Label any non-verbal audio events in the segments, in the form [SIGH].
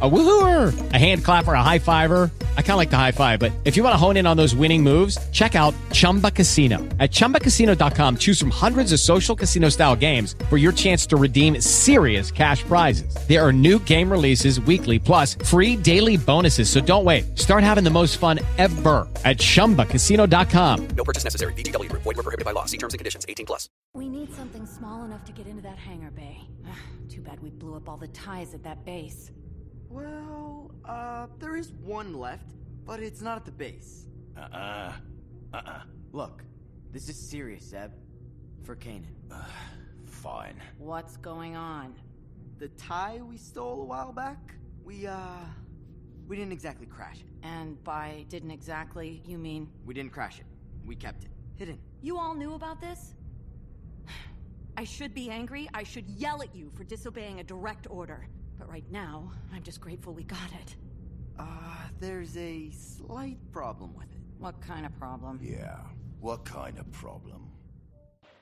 A woohooer, a hand clapper, a high fiver. I kind of like the high five, but if you want to hone in on those winning moves, check out Chumba Casino. At ChumbaCasino.com, choose from hundreds of social casino style games for your chance to redeem serious cash prizes. There are new game releases weekly, plus free daily bonuses. So don't wait. Start having the most fun ever at ChumbaCasino.com. No purchase necessary. VGW Group. Void were prohibited by law. See terms and conditions. 18 plus. We need something small enough to get into that hangar bay. [SIGHS] Too bad we blew up all the ties at that base. Well, uh, there is one left, but it's not at the base. Uh-uh. Uh-uh. Look, this is serious, Zeb. For Kanan. Uh, [SIGHS] fine. What's going on? The tie we stole a while back, we, uh, we didn't exactly crash it. And by didn't exactly, you mean We didn't crash it. We kept it. Hidden. you all knew about this? [SIGHS] I should be angry. I should yell at you for disobeying a direct order. But right now, I'm just grateful we got it. Uh, there's a slight problem with it. What kind of problem? Yeah. What kind of problem?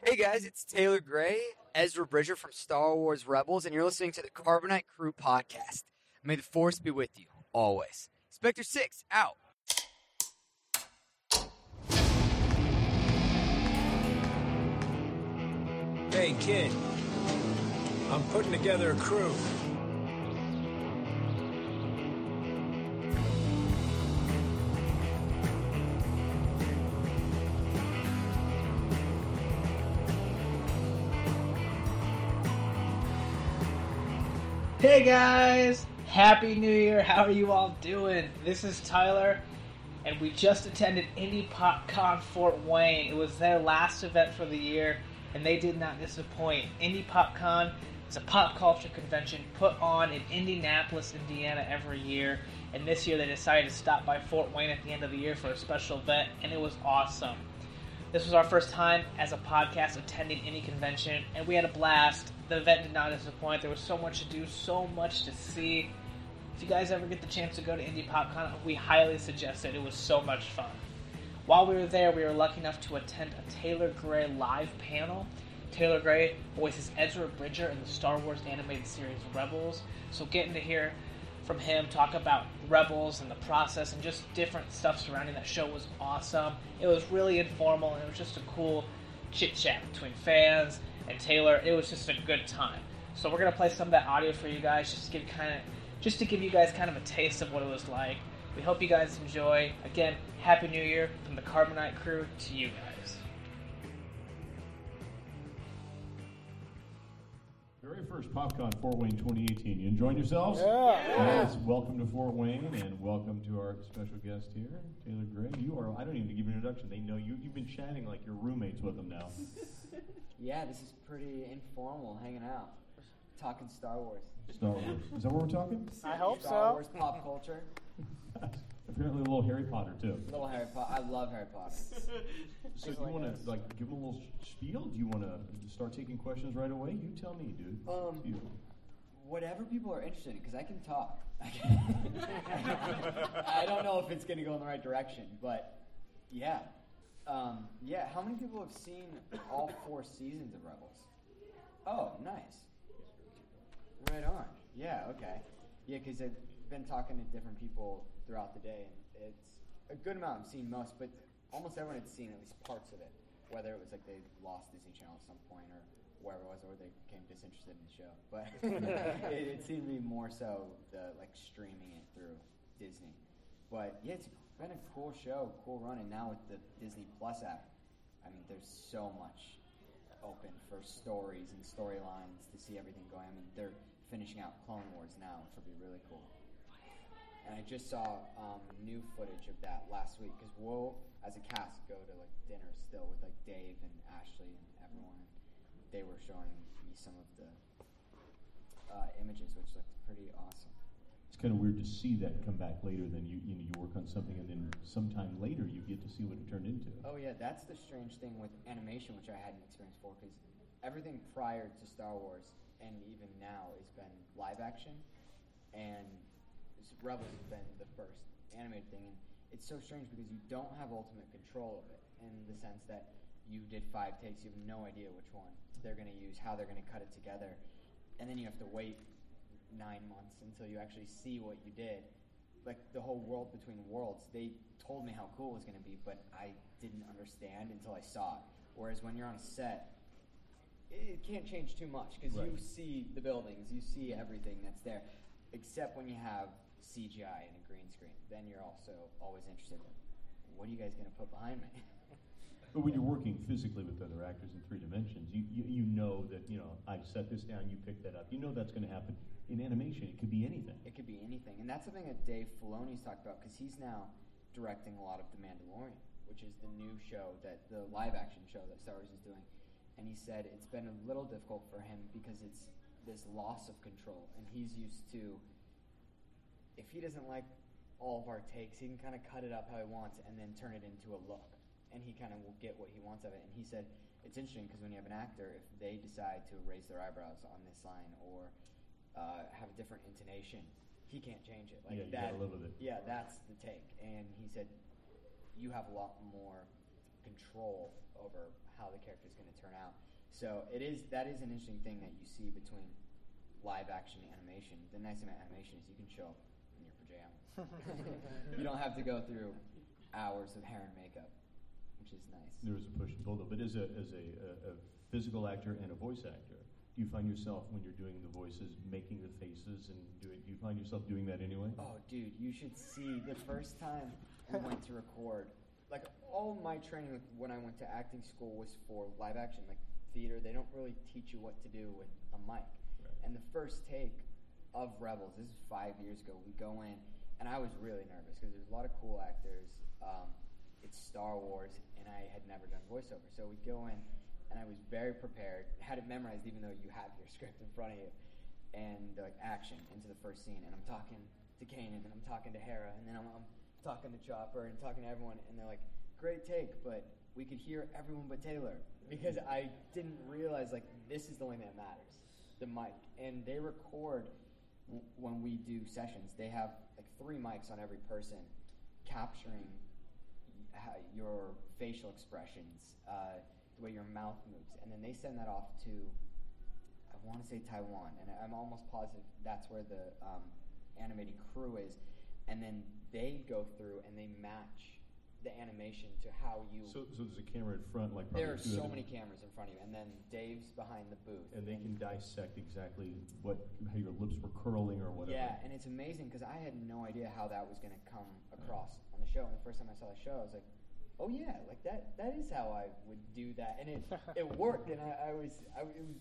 Hey guys, it's Taylor Gray, Ezra Bridger from Star Wars Rebels, and you're listening to the Carbonite Crew podcast. May the Force be with you, always. Spectre 6, out. Hey, kid. I'm putting together a crew. Hey guys! Happy New Year! How are you all doing? This is Tyler, and we just attended Indy PopCon Fort Wayne. It was their last event for the year, and they did not disappoint. Indy PopCon is a pop culture convention put on in Indianapolis, Indiana every year, and this year they decided to stop by Fort Wayne at the end of the year for a special event, and it was awesome. This was our first time as a podcast attending any convention, and we had a blast. The event did not disappoint. There was so much to do, so much to see. If you guys ever get the chance to go to Indy PopCon, we highly suggest it. It was so much fun. While we were there, we were lucky enough to attend a Taylor Gray live panel. Taylor Gray voices Ezra Bridger in the Star Wars animated series Rebels, so getting to hear from him talk about Rebels and the process and just different stuff surrounding that show was awesome. It was really informal and it was just a cool chit chat between fans and Taylor. It was just a good time. So we're gonna play some of that audio for you guys, just to give kind of, just to give you guys kind of a taste of what it was like. We hope you guys enjoy. Again, Happy New Year from the Carbonite crew to you guys. Very first PopCon Fort Wayne 2018. You enjoying yourselves? Yeah. Yes. Welcome to Fort Wayne, and welcome to our special guest here, Taylor Gray. You are. I don't even give an introduction. They know you. You've been chatting like you're roommates with them now. [LAUGHS] Yeah, this is pretty informal, hanging out. Talking Star Wars. Star Wars. Is that what we're talking? I hope Star so. Wars pop culture. [LAUGHS] Apparently, a little Harry Potter too. Little Harry Potter. I love Harry Potter. [LAUGHS] So, [LAUGHS] do you want to like give them a little spiel? Do you want to start taking questions right away? You tell me, dude. Um, You. Whatever people are interested in, because I can talk. [LAUGHS] I don't know if it's going to go in the right direction, but yeah. Um, yeah, how many people have seen all four seasons of Rebels? Oh, nice. Right on. Yeah, okay. Yeah, because I've been talking to different people throughout the day, and it's a good amount I've seen most, but almost everyone had seen at least parts of it. Whether it was like they lost Disney Channel at some point, or wherever it was, or they became disinterested in the show. But [LAUGHS] it, it seemed to be more so the like streaming it through Disney. But yeah, it's been a cool show, cool run, and now with the Disney Plus app, I mean, there's so much open for stories and storylines to see everything going. I mean, they're finishing out Clone Wars now, which will be really cool. And I just saw um, new footage of that last week because we'll, as a cast, go to like dinner still with like Dave and Ashley and everyone. And they were showing me some of the uh, images, which looked pretty awesome. It's kind of weird to see that come back later than you. You know, you work on something and then sometime later you get to see what it turned into. Oh yeah, that's the strange thing with animation, which I hadn't experienced before, because everything prior to Star Wars and even now has been live action, and Rebels has been the first animated thing, and it's so strange because you don't have ultimate control of it in the sense that you did five takes, you have no idea which one they're going to use, how they're going to cut it together, and then you have to wait nine months until you actually see what you did. Like the whole world between worlds, they told me how cool it was going to be, but I didn't understand until I saw it. Whereas when you're on a set, it can't change too much because you see the buildings, you see everything that's there, except when you have CGI and a green screen. Then you're also always interested in what are you guys going to put behind me? [LAUGHS] But when you're working physically with other actors in three dimensions, you, you, you know that, you know, I set this down, you pick that up. You know that's going to happen. In animation, it could be anything. It could be anything, and that's something that Dave Filoni's talked about because he's now directing a lot of The Mandalorian, which is the new show that the live action show that Star Wars is doing. And he said it's been a little difficult for him because it's this loss of control, and he's used to. If he doesn't like all of our takes, he can kind of cut it up how he wants and then turn it into a look, and he kind of will get what he wants of it. And he said it's interesting because when you have an actor, if they decide to raise their eyebrows on this line or uh, have a different intonation, he can't change it. Like Yeah, that, live with it. Yeah, that's the take. And he said you have a lot more control over how the character is going to turn out. So it is that is an interesting thing that you see between live action and animation. The nice thing about animation is you can show in your pajamas. [LAUGHS] you don't have to go through hours of hair and makeup, which is nice. There is a push and pull, though. But as a, as a, a, a physical actor and a voice actor, do you find yourself, when you're doing the voices, making the faces and doing, do you find yourself doing that anyway? Oh, dude, you should see the first time we went to record. Like all my training when I went to acting school was for live action, like theater. They don't really teach you what to do with a mic. And the first take of Rebels, this is five years ago. We go in, and I was really nervous because there's a lot of cool actors. Um, it's Star Wars, and I had never done voiceover, so we go in, and I was very prepared. [LAUGHS] Had it memorized, even though you have your [LAUGHS] script in front of you and like action into the first scene, and I'm talking to Kanan, and I'm talking to Hera, and then I'm, I'm talking to Chopper, and talking to everyone, and they're like, "Great take," but we could hear everyone but Taylor [LAUGHS] because I didn't realize like this is the thing that matters, the mic, and they record when we do sessions. They have like three mics on every person, capturing your facial expressions, uh, the way your mouth moves, and then they send that off to I want to say Taiwan, and I'm almost positive that's where the um, animating crew is. And then they go through and they match the animation to how you. So, so there's a camera in front, like there are two so other- many cameras in front of you, and then Dave's behind the booth. and they can dissect exactly what how your lips were curling or whatever. Yeah, and it's amazing because I had no idea how that was going to come across on the show. And the first time I saw the show, I was like, "Oh yeah, like that. That is how I would do that," and it [LAUGHS] it worked. And I, I was, I, it was.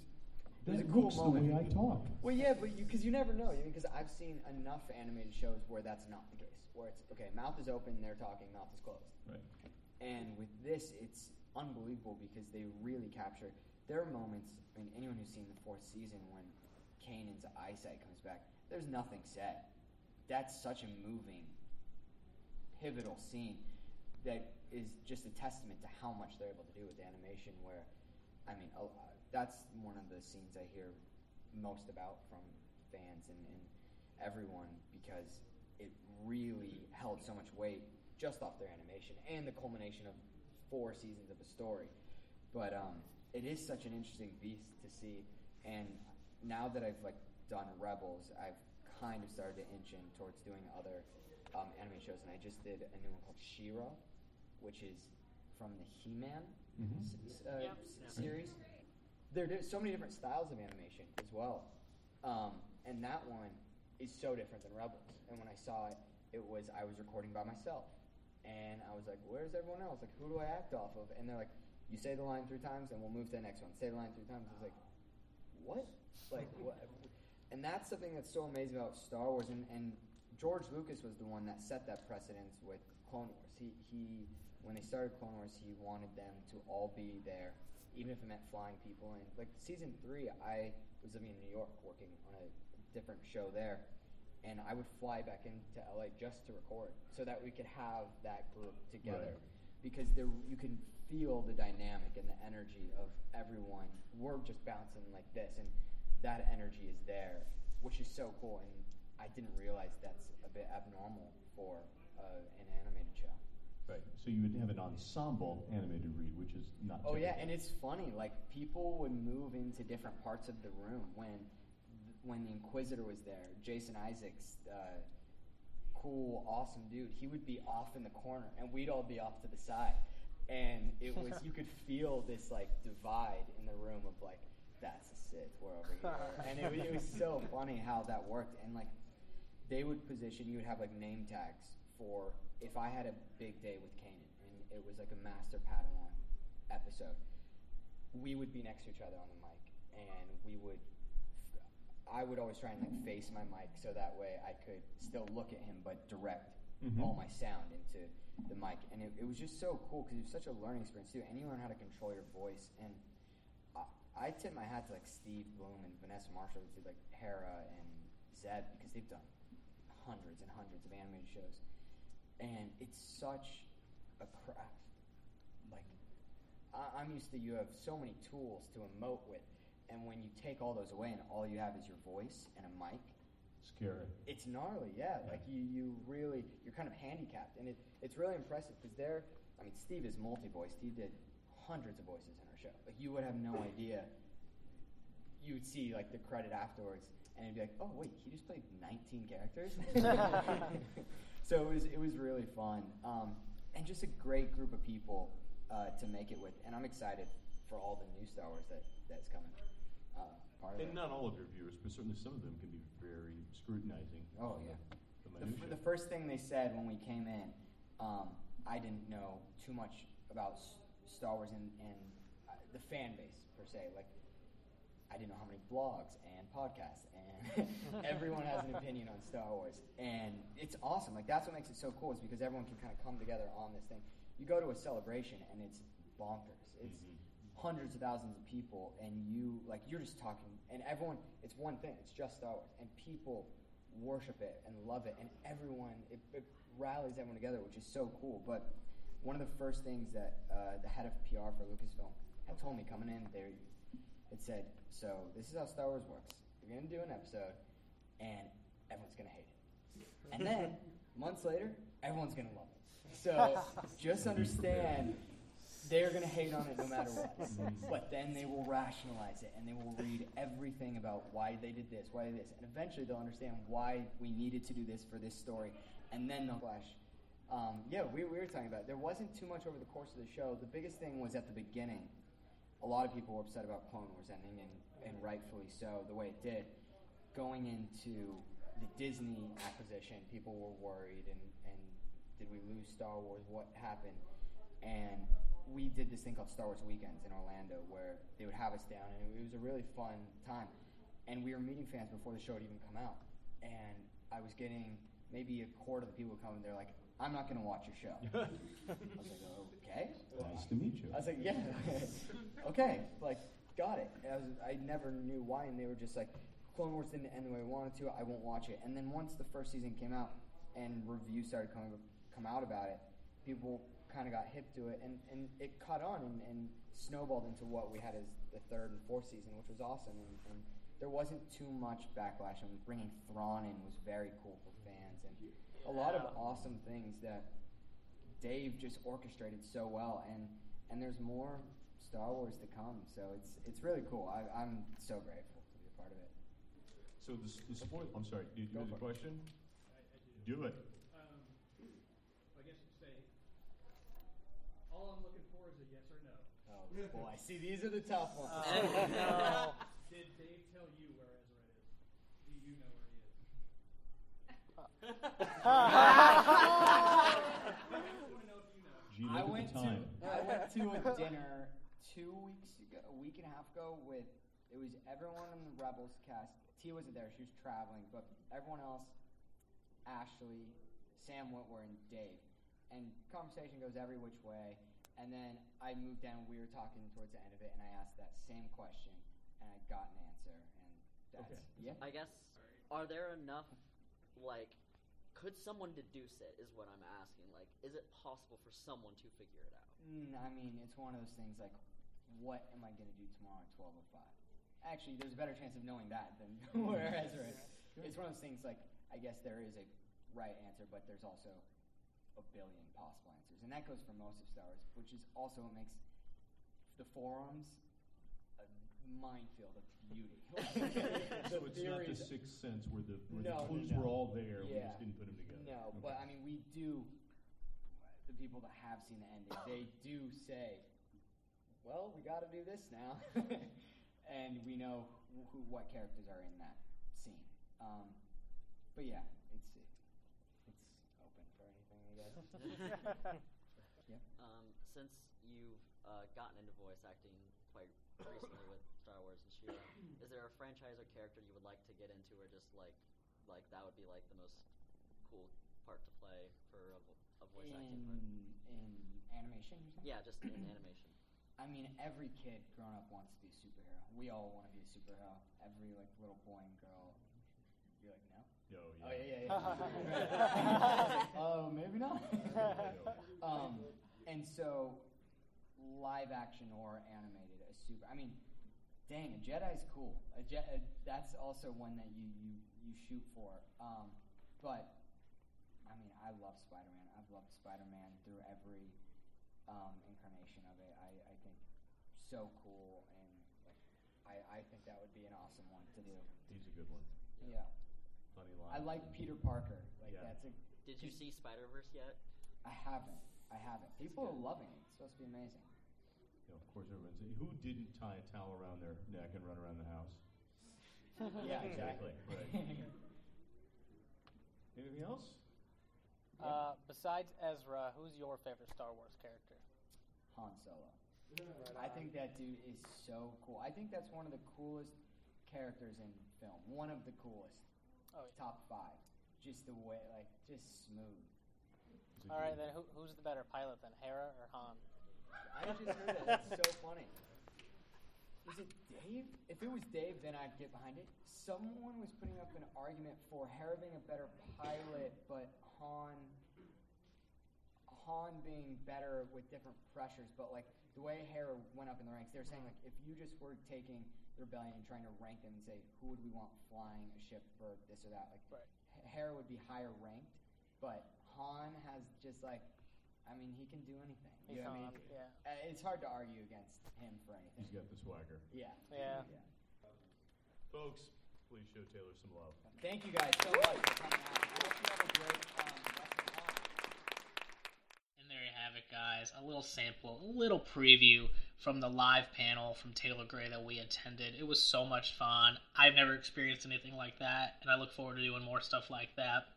It was That a cool looks the moment. way I talk. Well, yeah, but you because you never know. Because I've seen enough animated shows where that's not the case. Where it's okay, mouth is open, they're talking, mouth is closed. Right. And with this, it's unbelievable because they really capture. There are moments. I mean, anyone who's seen the fourth season when Kanan's eyesight comes back, there's nothing said. That's such a moving, pivotal scene that is just a testament to how much they're able to do with animation. Where, I mean, a- that's one of the scenes I hear most about from fans and, and everyone because it really held so much weight just off their animation and the culmination of four seasons of a story. But um, it is such an interesting beast to see, and now that I've like done Rebels, I've kind of started to inch in towards doing other um, anime shows, and I just did a new one called She-Ra, which is from the He-Man Mhm. s- s- uh, Yep. s- Yep. series. There are so many different styles of animation as well, um, and that one is so different than Rebels. And when I saw it, it was I was recording by myself, and I was like, "Where's everyone else? Like, who do I act off of?" And they're like, "You say the line three times, and we'll move to the next one. Say the line three times." I was like, "What? Like [LAUGHS] what?" And that's something that's so amazing about Star Wars. And, and George Lucas was the one that set that precedence with Clone Wars. He he when they started Clone Wars, he wanted them to all be there, even if it meant flying people. And like season three, I was living in New York working on a different show there, and I would fly back into LA just to record, so that we could have that group together. Right. Because there, you can feel the dynamic and the energy of everyone. We're just bouncing like this, and that energy is there, which is so cool. And I didn't realize that's a bit abnormal for uh, an animated show. Right. So you would have an ensemble animated read, which is not. Oh yeah, and it's funny. Like people would move into different parts of the room when when the Inquisitor was there. Jason Isaacs, uh, cool, awesome dude. He would be off in the corner, and we'd all be off to the side. And it was you could [LAUGHS] feel this like divide in the room of like that's a Sith, we're over here, [LAUGHS] and it, it was so funny how that worked. And like they would position, you would have like name tags for if I had a big day with Kanan and it was like a Master Padawan episode, we would be next to each other on the mic and we would. I would always try and like face my mic so that way I could still look at him but direct Mhm. all my sound into the mic, and it, it was just so cool because it was such a learning experience too. And you learn how to control your voice. And I, I tip my hat to like Steve Blum and Vanessa Marshall, who did like Hera and Zeb because they've done hundreds and hundreds of animated shows, and it's such a craft. Like I, I'm used to you have so many tools to emote with, and when you take all those away and all you have is your voice and a mic, Scary. it's gnarly, yeah. Like you, you really, you're kind of handicapped, and it, it's really impressive because they're. I mean, Steve is multi-voiced. He did hundreds of voices in our show. Like you would have no [LAUGHS] idea. You would see like the credit afterwards, and it'd be like, oh wait, he just played 19 characters. [LAUGHS] [LAUGHS] so it was it was really fun, um, and just a great group of people uh, to make it with. And I'm excited for all the new Star Wars that that's coming. Uh, part of And it. not all of your viewers, but certainly some of them can be very scrutinizing. Oh, yeah. The The, f- the first thing they said when we came in, um, I didn't know too much about S- Star Wars and, and uh, the fan base per se. Like, I didn't know how many blogs and podcasts, and [LAUGHS] everyone has an [LAUGHS] opinion on Star Wars, and it's awesome. Like that's what makes it so cool is because everyone can kind of come together on this thing. You go to a celebration and it's bonkers. It's hundreds of thousands of people, and you like you're just talking, and everyone. It's one thing. It's just Star Wars, and people worship it and love it, and everyone it, it rallies everyone together, which is so cool. But one of the first things that uh, the head of PR for Lucasfilm had told me coming in, they it said, "So this is how Star Wars works. You're gonna do an episode, and everyone's gonna hate it, and then [LAUGHS] months later, everyone's gonna love it. So [LAUGHS] just understand." They're gonna hate on it no matter what, [LAUGHS] but then they will rationalize it and they will read everything about why they did this, why this, and eventually they'll understand why we needed to do this for this story, and then they'll flash. Um, yeah, we, we were talking about it. There wasn't too much over the course of the show. The biggest thing was at the beginning. A lot of people were upset about Clone Wars ending, and, and rightfully so, the way it did. Going into the Disney acquisition, people were worried, and, and did we lose Star Wars? What happened? And we did this thing called Star Wars Weekends in Orlando, where they would have us down, and it was a really fun time. And we were meeting fans before the show had even come out, and I was getting maybe a quarter of the people come, and they're like, "I'm not going to watch your show." [LAUGHS] I was like, "Okay." Nice to meet you. I was like, "Yeah, [LAUGHS] okay." Like, got it. I was, I never knew why, and they were just like, "Clone Wars didn't end the way I wanted to. I won't watch it." And then once the first season came out, and reviews started coming come out about it, people kind of got hip to it, and, and it caught on and, and snowballed into what we had as the third and fourth season, which was awesome. And, and there wasn't too much backlash. I mean, bringing Thrawn in was very cool for fans, and a lot of awesome things that Dave just orchestrated so well. And and there's more Star Wars to come, so it's it's really cool. I, I'm so grateful to be a part of it. So the, s- the spoil. I'm sorry. Did you Go have a for it. question? Do it. Um, I guess you say, all I'm looking for is a yes or no. Oh boy, see these are the tough ones. Oh, [LAUGHS] no. Did Dave tell you where Ezra is? Do you know where he is? Gee, look I at went the time. to I went to a dinner two weeks ago, a week and a half ago with it was everyone in the Rebels cast. Tiya wasn't there; she was traveling, but everyone else, Ashley, Sam Witwer, and Dave. And conversation goes every which way. And then I moved down. We were talking towards the end of it, and I asked that same question, and I got an answer. And that's yeah. I guess are there enough like could someone deduce it is what I'm asking. Like is it possible for someone to figure it out? Mm, I mean, it's one of those things like, what am I going to do tomorrow at twelve oh five? Actually, there's a better chance of knowing that than [LAUGHS] where Ezra is. It's one of those things like I guess there is a right answer, but there's also a billion possible answers, and that goes for most of Star Wars, which is also what makes the forums a minefield of beauty. [LAUGHS] So it's not the sixth sense where the, where No, the clues no. were all there, we just didn't put them together. No, Okay. but I mean, we do. The people that have seen the ending, they do say, "Well, we got to do this now," [LAUGHS] and we know who, who, what characters are in that scene. Um, but yeah, it's it's open for anything, I guess. [LAUGHS] yeah. Um, since you've uh, gotten into voice acting quite recently with Star Wars and She-Ra, is there a franchise or character you would like to get into, or just like like that would be like the most cool part to play for a, vo- a voice acting part? In in animation. Yeah, just in [CLEARS THROAT] animation. I mean, every kid growing up wants to be a superhero. We all want to be a superhero. Every like little boy and girl. You're like, no. Yo, Oh yeah, yeah, yeah. oh, [LAUGHS] maybe not. [LAUGHS] um, and so, live action or animated, a super. I mean, dang, a Jedi's cool. A Je- uh, that's also one that you you you shoot for. Um, but I mean, I love Spider-Man. I've loved Spider-Man through every um, incarnation of it. I, I think so cool, and like, I, I think that would be an awesome one to do. He's a good one. Yeah. Funny I like Peter Parker. Like Yeah. that's a. Did you see Spider Verse yet? I haven't. I haven't. People are loving it. It's supposed to be amazing. You know, of course, everyone's who didn't tie a towel around their neck and run around the house? [LAUGHS] yeah, exactly. [LAUGHS] Right. Anything else? Uh, besides Ezra, who's your favorite Star Wars character? Han Solo. I think that dude is so cool. I think that's one of the coolest characters in film. One of the coolest. Oh, yeah. Top five. Just the way, like, just smooth. All right, then who, who's the better pilot, then Hera or Han? I just heard that. That's so funny. Is it Dave? If it was Dave, then I'd get behind it. Someone was putting up an argument for Hera being a better pilot, but Han, Han being better with different pressures. But like the way Hera went up in the ranks, they were saying like if you just were taking the rebellion and trying to rank them and say who would we want flying a ship for this or that, like Right. Hera would be higher ranked, but Han has just like, I mean, he can do anything. You know what I mean? yeah. Uh, It's hard to argue against him for anything. He's got the swagger. Yeah. Yeah. Folks, please show Taylor some love. Thank you guys so much for coming out. I hope you have a great um, rest of the con. And there you have it, guys. A little sample, a little preview from the live panel from Taylor Gray that we attended. It was so much fun. I've never experienced anything like that, and I look forward to doing more stuff like that.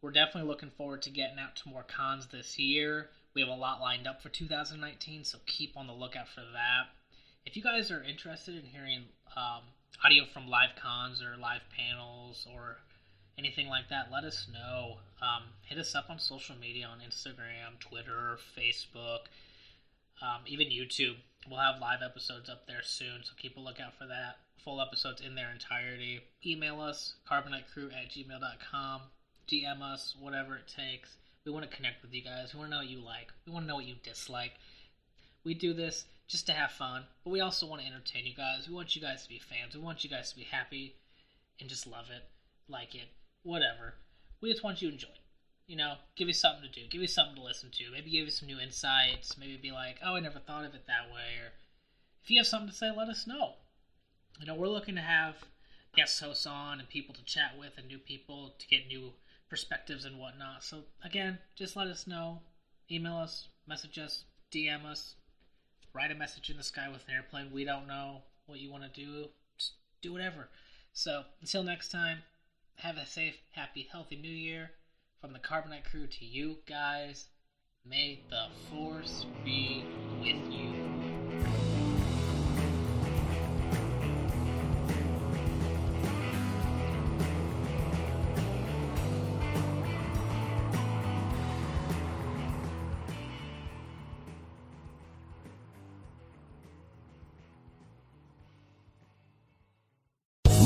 We're definitely looking forward to getting out to more cons this year. We have a lot lined up for 2019, so keep on the lookout for that. If you guys are interested in hearing um, audio from live cons or live panels or anything like that, let us know. Um, hit us up on social media on Instagram, Twitter, Facebook, um, even YouTube. We'll have live episodes up there soon, so keep a lookout for that. Full episodes in their entirety. Email us, carbonitecrew at gmail.com. DM us, whatever it takes. We want to connect with you guys. We want to know what you like. We want to know what you dislike. We do this just to have fun, but we also want to entertain you guys. We want you guys to be fans. We want you guys to be happy and just love it, like it, whatever. We just want you to enjoy. You know, give you something to do, give you something to listen to, maybe give you some new insights, maybe be like, oh, I never thought of it that way, or if you have something to say, let us know. You know, we're looking to have guest hosts on and people to chat with and new people to get new perspectives and whatnot. So, again, just let us know. Email us, message us, DM us, write a message in the sky with an airplane. We don't know what you want to do. Just do whatever. So, until next time, have a safe, happy, healthy new year. From the Carbonite crew to you guys, may the force be with you.